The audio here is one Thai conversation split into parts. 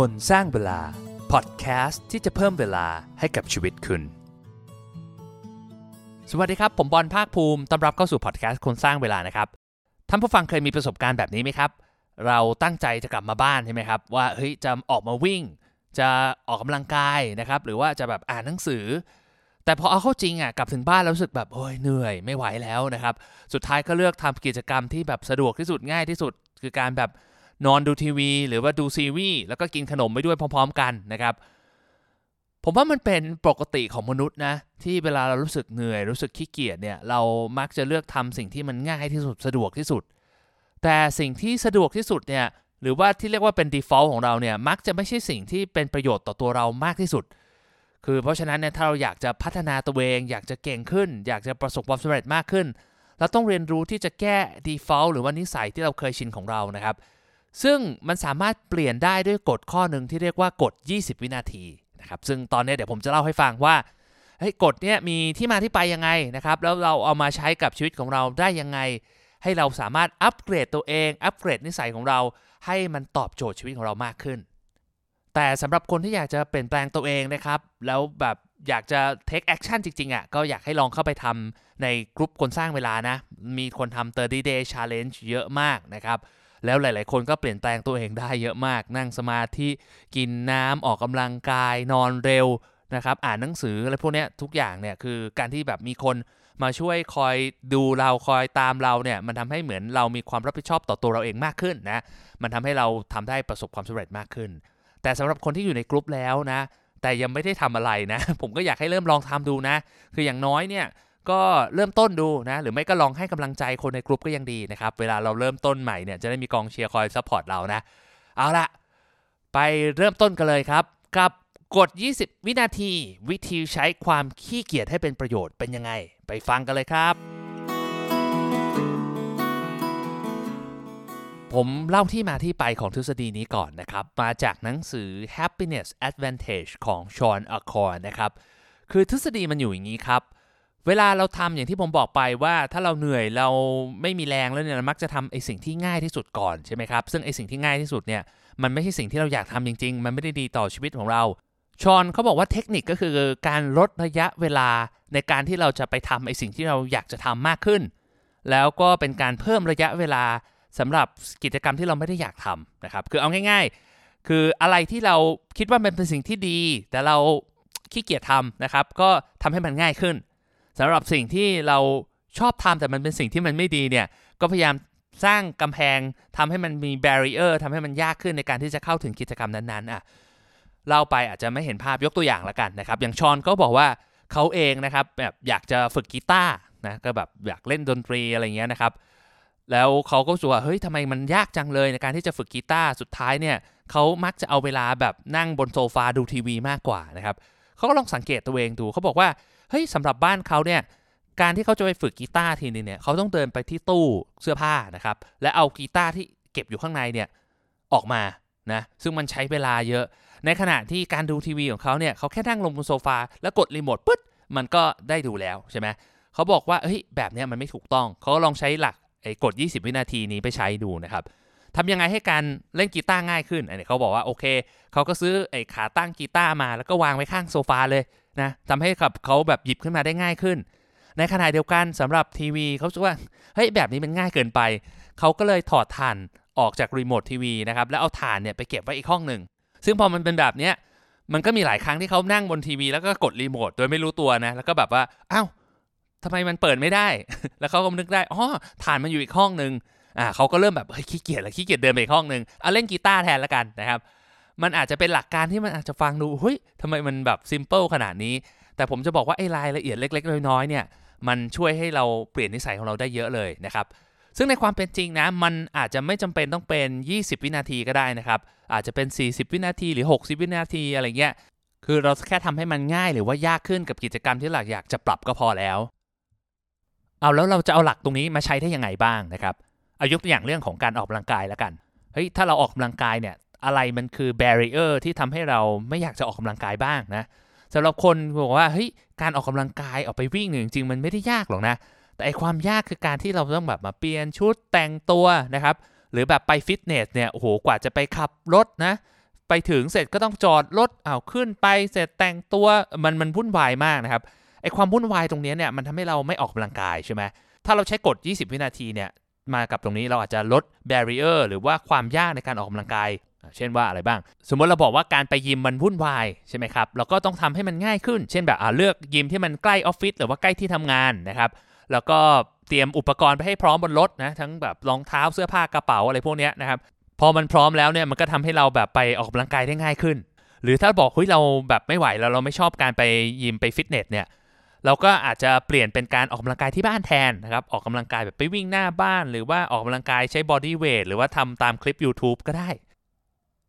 คนสร้างเวลา พอดแคสต์ที่จะเพิ่มเวลาให้กับชีวิตคุณ สวัสดีครับ ผมบอลภาคภูมิต้อนรับเข้าสู่พอดแคสต์คนสร้างเวลานะครับ ท่านผู้ฟังเคยมีประสบการณ์แบบนี้ไหมครับ เราตั้งใจจะกลับมาบ้านใช่ไหมครับ ว่าเฮ้ยจะออกมาวิ่ง จะออกกำลังกายนะครับ หรือว่าจะแบบอ่านหนังสือ แต่พอเอาเข้าจริงอะกลับถึงบ้านแล้วรู้สึกแบบโอ้ยเหนื่อยไม่ไหวแล้วนะครับ สุดท้ายก็เลือกทำกิจกรรมที่แบบสะดวกที่สุดง่ายที่สุด คือการแบบ นอนดูทีวี หรือว่าดูซีรีส์แล้วก็กินขนมไปด้วยพร้อม ๆ กันนะครับผมว่ามันเป็นปกติของมนุษย์นะที่เวลาเรารู้สึกเหนื่อยรู้สึกขี้เกียจเนี่ยเรามักจะเลือกทำสิ่งที่มันง่ายที่สุดสะดวกที่สุด แต่สิ่งที่สะดวกที่สุดเนี่ยหรือว่าที่เรียกว่าเป็น default ของเราเนี่ยมักจะไม่ใช่สิ่งที่เป็นประโยชน์ต่อตัวเรามากที่สุด คือเพราะฉะนั้นเนี่ยถ้าเราอยากจะพัฒนาตัวเอง อยากจะเก่งขึ้น อยากจะประสบความสำเร็จมากขึ้น เราต้องเรียนรู้ที่จะแก้ default หรือว่านิสัยที่เราเคยชินของเรานะครับ ซึ่งมันสามารถเปลี่ยนได้ด้วยกฎข้อหนึ่งที่เรียกว่ากฎ 20 วินาทีนะครับซึ่งตอนนี้เดี๋ยวผมจะเล่าให้ฟังว่าเฮ้ยกฎเนี้ยมีที่มาที่ไปยังไงนะครับแล้วเราเอามาใช้กับชีวิตของเราได้ยังไง ให้เราสามารถอัปเกรดตัวเอง อัปเกรดนิสัยของเรา ให้มันตอบโจทย์ชีวิตของเรามากขึ้น แต่สำหรับคนที่อยากจะเปลี่ยนแปลงตัวเองนะครับ แล้วแบบอยากจะ take action จริงๆอะ่ะก็อยากให้ลองเข้าไปทำในกลุ่มคนสร้างเวลานะ มีคนทำ30 day challenge เยอะมากนะครับ แล้วหลาย ๆ คนก็เปลี่ยนแปลงตัวเองได้เยอะมาก นั่งสมาธิกินน้ำออกกำลังกายนอนเร็วนะครับอ่านหนังสืออะไรพวกนี้ทุกอย่างเนี่ยคือการที่แบบมีคนมาช่วยคอยดูเราคอยตามเราเนี่ยมันทำให้เหมือนเรามีความรับผิดชอบต่อตัวเราเองมากขึ้นนะมันทำให้เราทำได้ประสบความสำเร็จมากขึ้น แต่สำหรับคนที่อยู่ในกลุ่มแล้วนะแต่ยังไม่ได้ทำอะไรนะ ผมก็อยากให้เริ่มลองทำดูนะ คืออย่างน้อยเนี่ย ก็เริ่มต้นดูนะ หรือไม่ก็ลองให้กำลังใจคนในกลุ่มก็ยังดีนะครับ เวลาเราเริ่มต้นใหม่เนี่ยจะได้มีกองเชียร์คอย support เรานะ เอาละไปเริ่มต้นกันเลยครับ กับกฎ20 วินาที วิธีใช้ความขี้เกียจให้เป็นประโยชน์เป็นยังไง ไปฟังกันเลยครับ ผมเล่าที่มาที่ไปของทฤษฎีนี้ก่อนนะครับ มาจากหนังสือ Happiness Advantage ของชอนอคอร์นะครับ คือทฤษฎีมันอยู่อย่างนี้ครับ เวลาเราทำอย่างที่ผมบอกไปว่าถ้าเราเหนื่อยเราไม่มีแรงแล้วเนี่ยเรามักจะทำไอ้สิ่งที่ง่ายที่สุดก่อนใช่ไหมครับซึ่งไอ้สิ่งที่ง่ายที่สุดเนี่ยมันไม่ใช่สิ่งที่เราอยากทำจริง ๆ มันไม่ได้ดีต่อชีวิตของเราชอนเขาบอกว่าเทคนิคก็คือการลดระยะเวลาในการที่เราจะไปทำไอ้สิ่งที่เราอยากจะทำมากขึ้น แล้วก็เป็นการเพิ่มระยะเวลาสำหรับกิจกรรมที่เราไม่ได้อยากทำนะครับ คือเอาง่าย ๆ คืออะไรที่เราคิดว่ามันเป็นสิ่งที่ดี แต่เราขี้เกียจทำนะครับ ก็ทำให้มันง่ายขึ้น สำหรับสิ่งที่เราชอบทำแต่มันเป็นสิ่งที่มันไม่ดีเนี่ยก็พยายามสร้างกำแพงทำให้มันมี barrier ทำให้มันยากขึ้นในการที่จะเข้าถึงกิจกรรมนั้นๆอะเล่าไปอาจจะไม่เห็นภาพยกตัวอย่างละกันนะครับ อย่างชอนก็บอกว่าเขาเองนะครับแบบอยากจะฝึกกีตาร์นะก็แบบอยากเล่นดนตรีอะไรเงี้ยนะครับ แล้วเขาก็รู้สึกว่าเฮ้ยทำไมมันยากจังเลยในการที่จะฝึกกีตาร์สุดท้ายเนี่ยเขามักจะเอาเวลาแบบนั่งบนโซฟาดูทีวีมากกว่านะครับ เขาก็ลองสังเกตตัวเองดูเขาบอกว่าเฮ้ยสำหรับบ้านเขาเนี่ยการที่เขาจะไปฝึกกีตาร์ทีนึงเนี่ยเขาต้องเดินไปที่ตู้เสื้อผ้านะครับและเอากีตาร์ที่เก็บอยู่ข้างในเนี่ยออกมานะซึ่งมันใช้เวลาเยอะ ในขณะที่การดูทีวีของเขาเนี่ยเขาแค่นั่งลงบนโซฟาแล้วกดรีโมทปึ๊ดมันก็ได้ดูแล้วใช่ไหมเขาบอกว่าเฮ้ยแบบนี้มันไม่ถูกต้อง เขาก็ลองใช้หลักไอ้กด 20 วินาทีนี้ไปใช้ดูนะครับ ทำยังไงให้การเล่นกีตาร์ง่ายขึ้นอันนี้เขาบอกว่าโอเคเขาก็ซื้อไอ้ขาตั้งกีตาร์มา แล้วก็วางไว้ข้างโซฟาเลยนะทำให้กับเขาแบบหยิบขึ้นมาได้ง่ายขึ้น ในขณะเดียวกันสำหรับทีวีเขาคิดว่าเฮ้ยแบบนี้มันง่ายเกินไปเขาก็เลยถอดถ่านออกจากรีโมททีวีนะครับแล้วเอาถ่านเนี่ยไปเก็บไว้อีกห้องหนึ่งซึ่งพอมันเป็นแบบเนี้ยมันก็มีหลายครั้งที่เขานั่งบนทีวีแล้วก็กดรีโมทโดยไม่รู้ตัวนะ แล้วก็แบบว่าอ้าวทำไมมันเปิดไม่ได้ แล้วเขาก็นึกได้อ๋อถ่านมันอยู่อีกห้องหนึ่ง อ่าเขาก็เริ่มแบบเฮ้ยขี้เกียจแล้วขี้เกียจเดินไปอีกห้องหนึ่งเอาเล่นกีตาร์แทนละกันนะครับ มันอาจจะเป็นหลักการที่มันอาจจะฟังดูเฮ้ยทำไมมันแบบ simple ขนาดนี้ แต่ผมจะบอกว่าไอ้รายละเอียดเล็ก ๆ น้อยๆเนี่ย มันช่วยให้เราเปลี่ยนนิสัยของเราได้เยอะเลยนะครับซึ่งในความเป็นจริงนะ มันอาจจะไม่จำเป็นต้องเป็น 20 วินาทีก็ได้นะครับ อาจจะเป็น 40 วินาทีหรือ 60 วินาทีอะไรเงี้ย คือเราแค่ทำให้มันง่ายหรือว่ายากขึ้นกับกิจกรรมที่เราอยากจะปรับก็พอแล้ว เอาแล้วเราจะเอาหลักตรงนี้มาใช้ได้ยังไงบ้างนะครับ เอายกตัวอย่างเรื่องของการออกกำลังกายแล้วกันเฮ้ยถ้าเราออกกำลังกายเนี่ยอะไรมันคือ barrier ที่ทำให้เราไม่อยากจะออกกำลังกายบ้างนะสำหรับคนบอกว่าเฮ้ยการออกกำลังกายออกไปวิ่งหนึ่งจริงมันไม่ได้ยากหรอกนะ แต่ไอความยากคือการที่เราต้องแบบมาเปลี่ยนชุดแต่งตัวนะครับหรือแบบไปฟิตเนสเนี่ยโอ้โหกว่าจะไปขับรถนะไปถึงเสร็จก็ต้องจอดรถอ้าวขึ้นไปเสร็จแต่งตัวมันมันวุ่นวายมากนะครับไอความวุ่นวายตรงนี้เนี่ยมันทำให้เราไม่ออกกำลังกายใช่ไหมถ้าเราใช้กฎ 20 วินาทีเนี่ย มากับตรงนี้เราอาจจะลด barrier หรือว่าความยากในการออกกำลังกาย เช่นว่าอะไรบ้าง สมมติเราบอกว่าการไปยิมมันวุ่นวายใช่ไหมครับ เราก็ต้องทำให้มันง่ายขึ้น เช่นแบบเลือกยิมที่มันใกล้ออฟฟิศหรือว่าใกล้ที่ทำงานนะครับ แล้วก็เตรียมอุปกรณ์ไปให้พร้อมบนรถนะ ทั้งแบบรองเท้าเสื้อผ้ากระเป๋าอะไรพวกนี้นะครับ พอมันพร้อมแล้วเนี่ยมันก็ทำให้เราแบบไปออกกำลังกายได้ง่ายขึ้น หรือถ้าบอกเฮ้ยเราแบบไม่ไหวแล้วเราไม่ชอบการไปยิมไปฟิตเนสเนี่ย เราก็อาจจะเปลี่ยนเป็นการออกกำลังกายที่บ้านแทนนะครับออกกำลังกายแบบไปวิ่งหน้าบ้าน หรือว่าออกกำลังกายใช้ bodyweight หรือว่าทำตามคลิป YouTube ก็ได้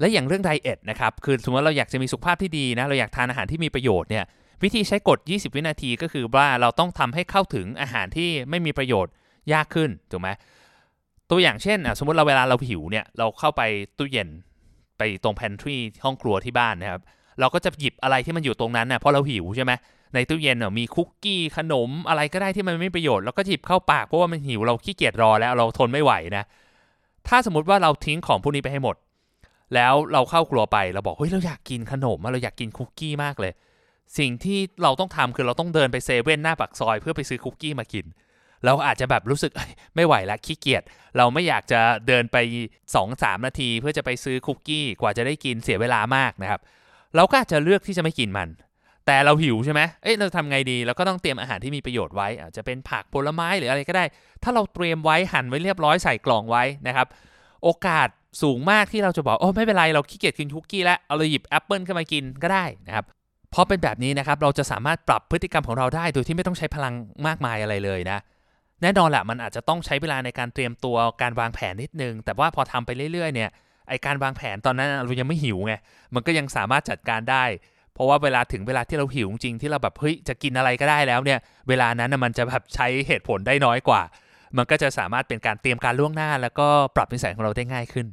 และอย่างเรื่องไดเอทนะครับคือสมมติเราอยากจะมีสุขภาพที่ดีนะเราอยากทานอาหารที่มีประโยชน์เนี่ยวิธีใช้กฎ 20 วินาทีก็คือว่าเราต้องทำให้เข้าถึงอาหารที่ไม่มีประโยชน์ยากขึ้นถูกไหมตัวอย่างเช่นสมมติเราเวลาเราหิวเนี่ยเราเข้าไปตู้เย็นไปตรง pantry ห้องครัวที่บ้านนะครับ เราก็จะหยิบอะไรที่มันอยู่ตรงนั้นนะเพราะเราหิวใช่ไหมในตู้เย็นเน่ยมีคุกกี้ขนมอะไรก็ได้ที่มันไม่ประโยชน์แล้วก็หยิบเข้าปากเพราะว่ามันหิวเราขี้เกียจรอแล้วเราทนไม่ไหวนะ ถ้าสมมติว่าเราทิ้งของพวกนี้ไปให้หมด แล้วเราเข้าครัวไปเราบอกเฮ้ยเราอยากกินขนมเราอยากกินคุกกี้มากเลย สิ่งที่เราต้องทำคือเราต้องเดินไปเซเว่นหน้าปากซอย เพื่อไปซื้อคุกกี้มากินเราอาจจะแบบรู้สึกไม่ไหวละขี้เกียจเราไม่อยากจะเดินไป 2-3 นาที เพื่อจะไปซื้อคุกกี้กว่าจะได้กินเสียเวลามากนะครับ เราก็อาจจะเลือกที่จะไม่กินมัน แต่เราหิวใช่ไหมเอ้ยเราทำไงดีเราก็ต้องเตรียมอาหารที่มีประโยชน์ไว้อาจจะเป็นผักผลไม้หรืออะไรก็ได้ ถ้าเราเตรียมไว้หั่นไว้เรียบร้อยใส่กล่องไว้นะครับ โอกาสสูงมากที่เราจะบอกโอ้ไม่เป็นไรเราขี้เกียจกินคุกกี้แล้วเอาเราหยิบแอปเปิลขึ้นมากินก็ได้นะครับพอเป็นแบบนี้นะครับเราจะสามารถปรับพฤติกรรมของเราได้ โดยที่ไม่ต้องใช้พลังมากมายอะไรเลยนะแน่นอนแหละมันอาจจะต้องใช้เวลาในการเตรียมตัวการวางแผนนิดนึง แต่ว่าพอทำไปเรื่อยๆเนี่ย ไอการวางแผนตอนนั้นเรายังไม่หิวไงมันก็ยังสามารถจัดการได้ เพราะว่าเวลาถึงเวลาที่เราหิวจริงที่เราแบบเฮ้ยจะกินอะไรก็ได้แล้วเนี่ย เวลานั้นมันจะแบบใช้เหตุผลได้น้อยกว่า มันก็จะสามารถเป็นการเตรียมการล่วงหน้า แล้วก็ปรับนิสัยของเราได้ง่ายขึ้น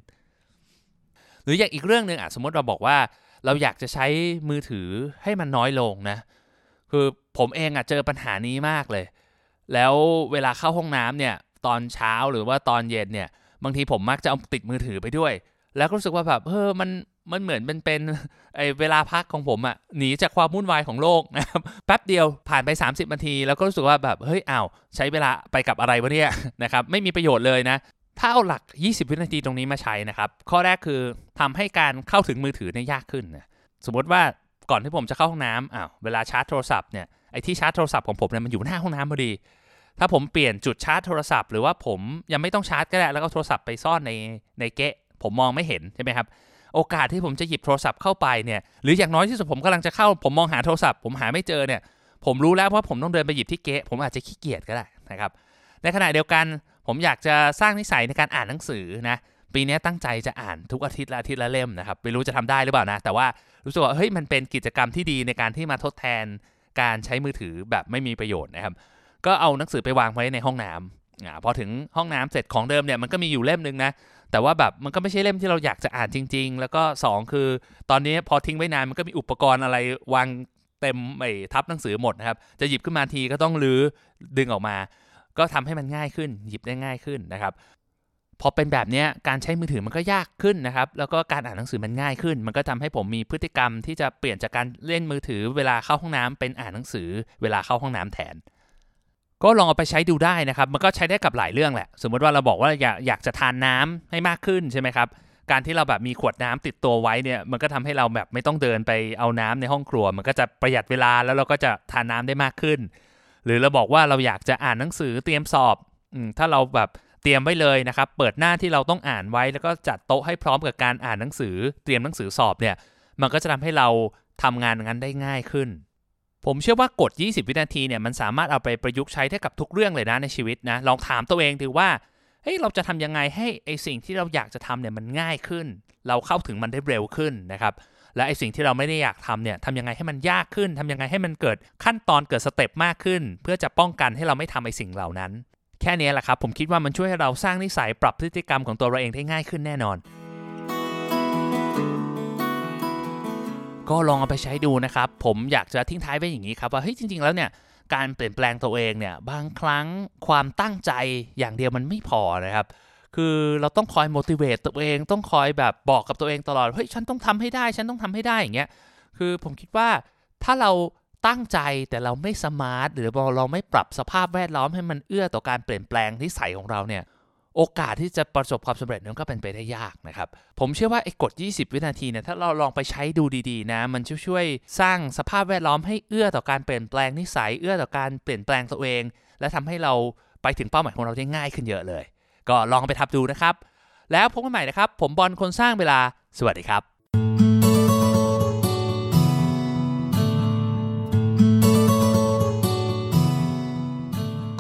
หรืออย่างอีกเรื่องหนึ่งอะสมมติเราบอกว่าเราอยากจะใช้มือถือให้มันน้อยลงนะ คือผมเองอะเจอปัญหานี้มากเลย แล้วเวลาเข้าห้องน้ำเนี่ยตอนเช้าหรือว่าตอนเย็นเนี่ย บางทีผมมักจะเอาติดมือถือไปด้วย แล้วก็รู้สึกว่าแบบเออมันมันเหมือนเป็นเป็นไอเวลาพักของผมอะหนีจากความวุ่นวายของโลกนะครับแป๊บเดียวผ่านไป 30นาที แล้วก็รู้สึกว่าแบบเฮ้ยอ้าวใช้เวลาไปกับอะไรวะเนี่ยนะครับไม่มีประโยชน์เลยนะ ถ้าเอาหลัก 20 วินาทีตรงนี้มาใช้นะครับ ข้อแรกคือทำให้การเข้าถึงมือถือเนี่ยยากขึ้นนะสมมติว่าก่อนที่ผมจะเข้าห้องน้ำอ้าวเวลาชาร์จโทรศัพท์เนี่ยไอ้ที่ชาร์จโทรศัพท์ของผมเนี่ยมันอยู่หน้าห้องน้ำพอดี ถ้าผมเปลี่ยนจุดชาร์จโทรศัพท์ หรือว่าผมยังไม่ต้องชาร์จก็ได้แล้วก็โทรศัพท์ไปซ่อนในในเกะ ผมมองไม่เห็นใช่ไหมครับโอกาสที่ผมจะหยิบโทรศัพท์เข้าไปเนี่ยหรืออย่างน้อยที่สุดผมกำลังจะเข้า ผมมองหาโทรศัพท์ ผมหาไม่เจอเนี่ยผมรู้แล้วว่าผมต้องเดินไปหยิบที่เกะผมอาจจะขี้เกียจก็ได้นะครับในขณะเดียวกันผมอยากจะสร้างนิสัยในการอ่านหนังสือนะปีนี้ตั้งใจจะอ่านทุกอาทิตย์ละอาทิตย์ละเล่มนะครับไม่รู้จะทำได้หรือเปล่านะ แต่ว่ารู้สึกว่าเฮ้ยมันเป็นกิจกรรมที่ดีในการที่มาทดแทนการใช้มือถือแบบไม่มีประโยชน์นะครับ ก็เอาหนังสือไปวางไว้ในห้องน้ำอ่าพอถึงห้องน้ำเสร็จของเดิมเนี่ยมันก็มีอยู่เล่มนึงนะ แต่ว่าแบบมันก็ไม่ใช่เล่มที่เราอยากจะอ่านจริง ๆ แล้วก็ 2 คือ ตอนนี้พอทิ้งไว้นานมันก็มีอุปกรณ์อะไรวางเต็มไอ้ทับหนังสือหมดนะครับ จะหยิบขึ้นมาทีก็ต้องลื้อดึงออกมา ก็ทำให้มันง่ายขึ้น หยิบได้ง่ายขึ้นนะครับพอเป็นแบบนี้การใช้มือถือมันก็ยากขึ้นนะครับ แล้วก็การอ่านหนังสือมันง่ายขึ้น มันก็ทำให้ผมมีพฤติกรรมที่จะเปลี่ยนจากการเล่นมือถือ เวลาเข้าห้องน้ำเป็นอ่านหนังสือ เวลาเข้าห้องน้ำแทน ก็ลองเอาไปใช้ดูได้นะครับ มันก็ใช้ได้กับหลายเรื่องแหละ สมมติว่าเราบอกว่าอยากอยากจะทานน้ำให้มากขึ้นใช่ไหมครับ การที่เราแบบมีขวดน้ำติดตัวไว้เนี่ย มันก็ทำให้เราแบบไม่ต้องเดินไปเอาน้ำในห้องครัว มันก็จะประหยัดเวลาแล้วเราก็จะทานน้ำได้มากขึ้น หรือเราบอกว่าเราอยากจะอ่านหนังสือเตรียมสอบอถ้าเราแบบเตรียมไว้เลยนะครับ เปิดหน้าที่เราต้องอ่านไว้ แล้วก็จัดโต๊ะให้พร้อมกับการอ่านหนังสือ เตรียมหนังสือสอบเนี่ย มันก็จะทำให้เราทำงานงั้นได้ง่ายขึ้น ผมเชื่อว่ากฎ 20 วินาทีเนี่ยมันสามารถเอาไปประยุกต์ใช้ได้กับทุกเรื่องเลยนะในชีวิตนะลองถามตัวเองดูว่าเฮ้ยเราจะทำยังไงให้ไอสิ่งที่เราอยากจะทำเนี่ยมันง่ายขึ้น เราเข้าถึงมันได้เร็วขึ้นนะครับและไอสิ่งที่เราไม่ได้อยากทำเนี่ยทำยังไงให้มันยากขึ้นทำยังไงให้มันเกิดขั้นตอนเกิดสเต็ปมากขึ้น เพื่อจะป้องกันให้เราไม่ทำไอสิ่งเหล่านั้น แค่นี้แหละครับผมคิดว่ามันช่วยให้เราสร้างนิสัยปรับพฤติกรรมของตัวเราเองได้ง่ายขึ้นแน่นอน ก็ลองเอาไปใช้ดูนะครับ ผมอยากจะทิ้งท้ายไว้อย่างนี้ครับว่าเฮ้ยจริง ๆ แล้วเนี่ยการเปลี่ยนแปลงตัวเองเนี่ยบางครั้งความตั้งใจอย่างเดียวมันไม่พอนะครับคือเราต้องคอย motivate ตัวเองต้องคอยแบบบอกกับตัวเองตลอดเฮ้ยฉันต้องทำให้ได้ ฉันต้องทำให้ได้อย่างเงี้ยคือผมคิดว่าถ้าเราตั้งใจแต่เราไม่สมาร์ทหรือเราไม่ปรับสภาพแวดล้อมให้มันเอื้อต่อการเปลี่ยนแปลงนิสัยของเราเนี่ย โอกาสที่จะประสบความสำเร็จนั้นก็เป็นไปได้ยากนะครับ ผมเชื่อว่าไอ้กฎ 20 วินาทีเนี่ยถ้าเราลองไปใช้ดูดีๆนะ มันช่วยสร้างสภาพแวดล้อมให้เอื้อต่อการเปลี่ยนแปลงนิสัยเอื้อต่อการเปลี่ยนแปลงตัวเอง และทำให้เราไปถึงเป้าหมายของเราได้ง่ายขึ้นเยอะเลย ก็ลองไปทำดูนะครับ แล้วพบกันใหม่นะครับ ผมบอลคนสร้างเวลาสวัสดีครับ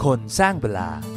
คนสร้างเวลา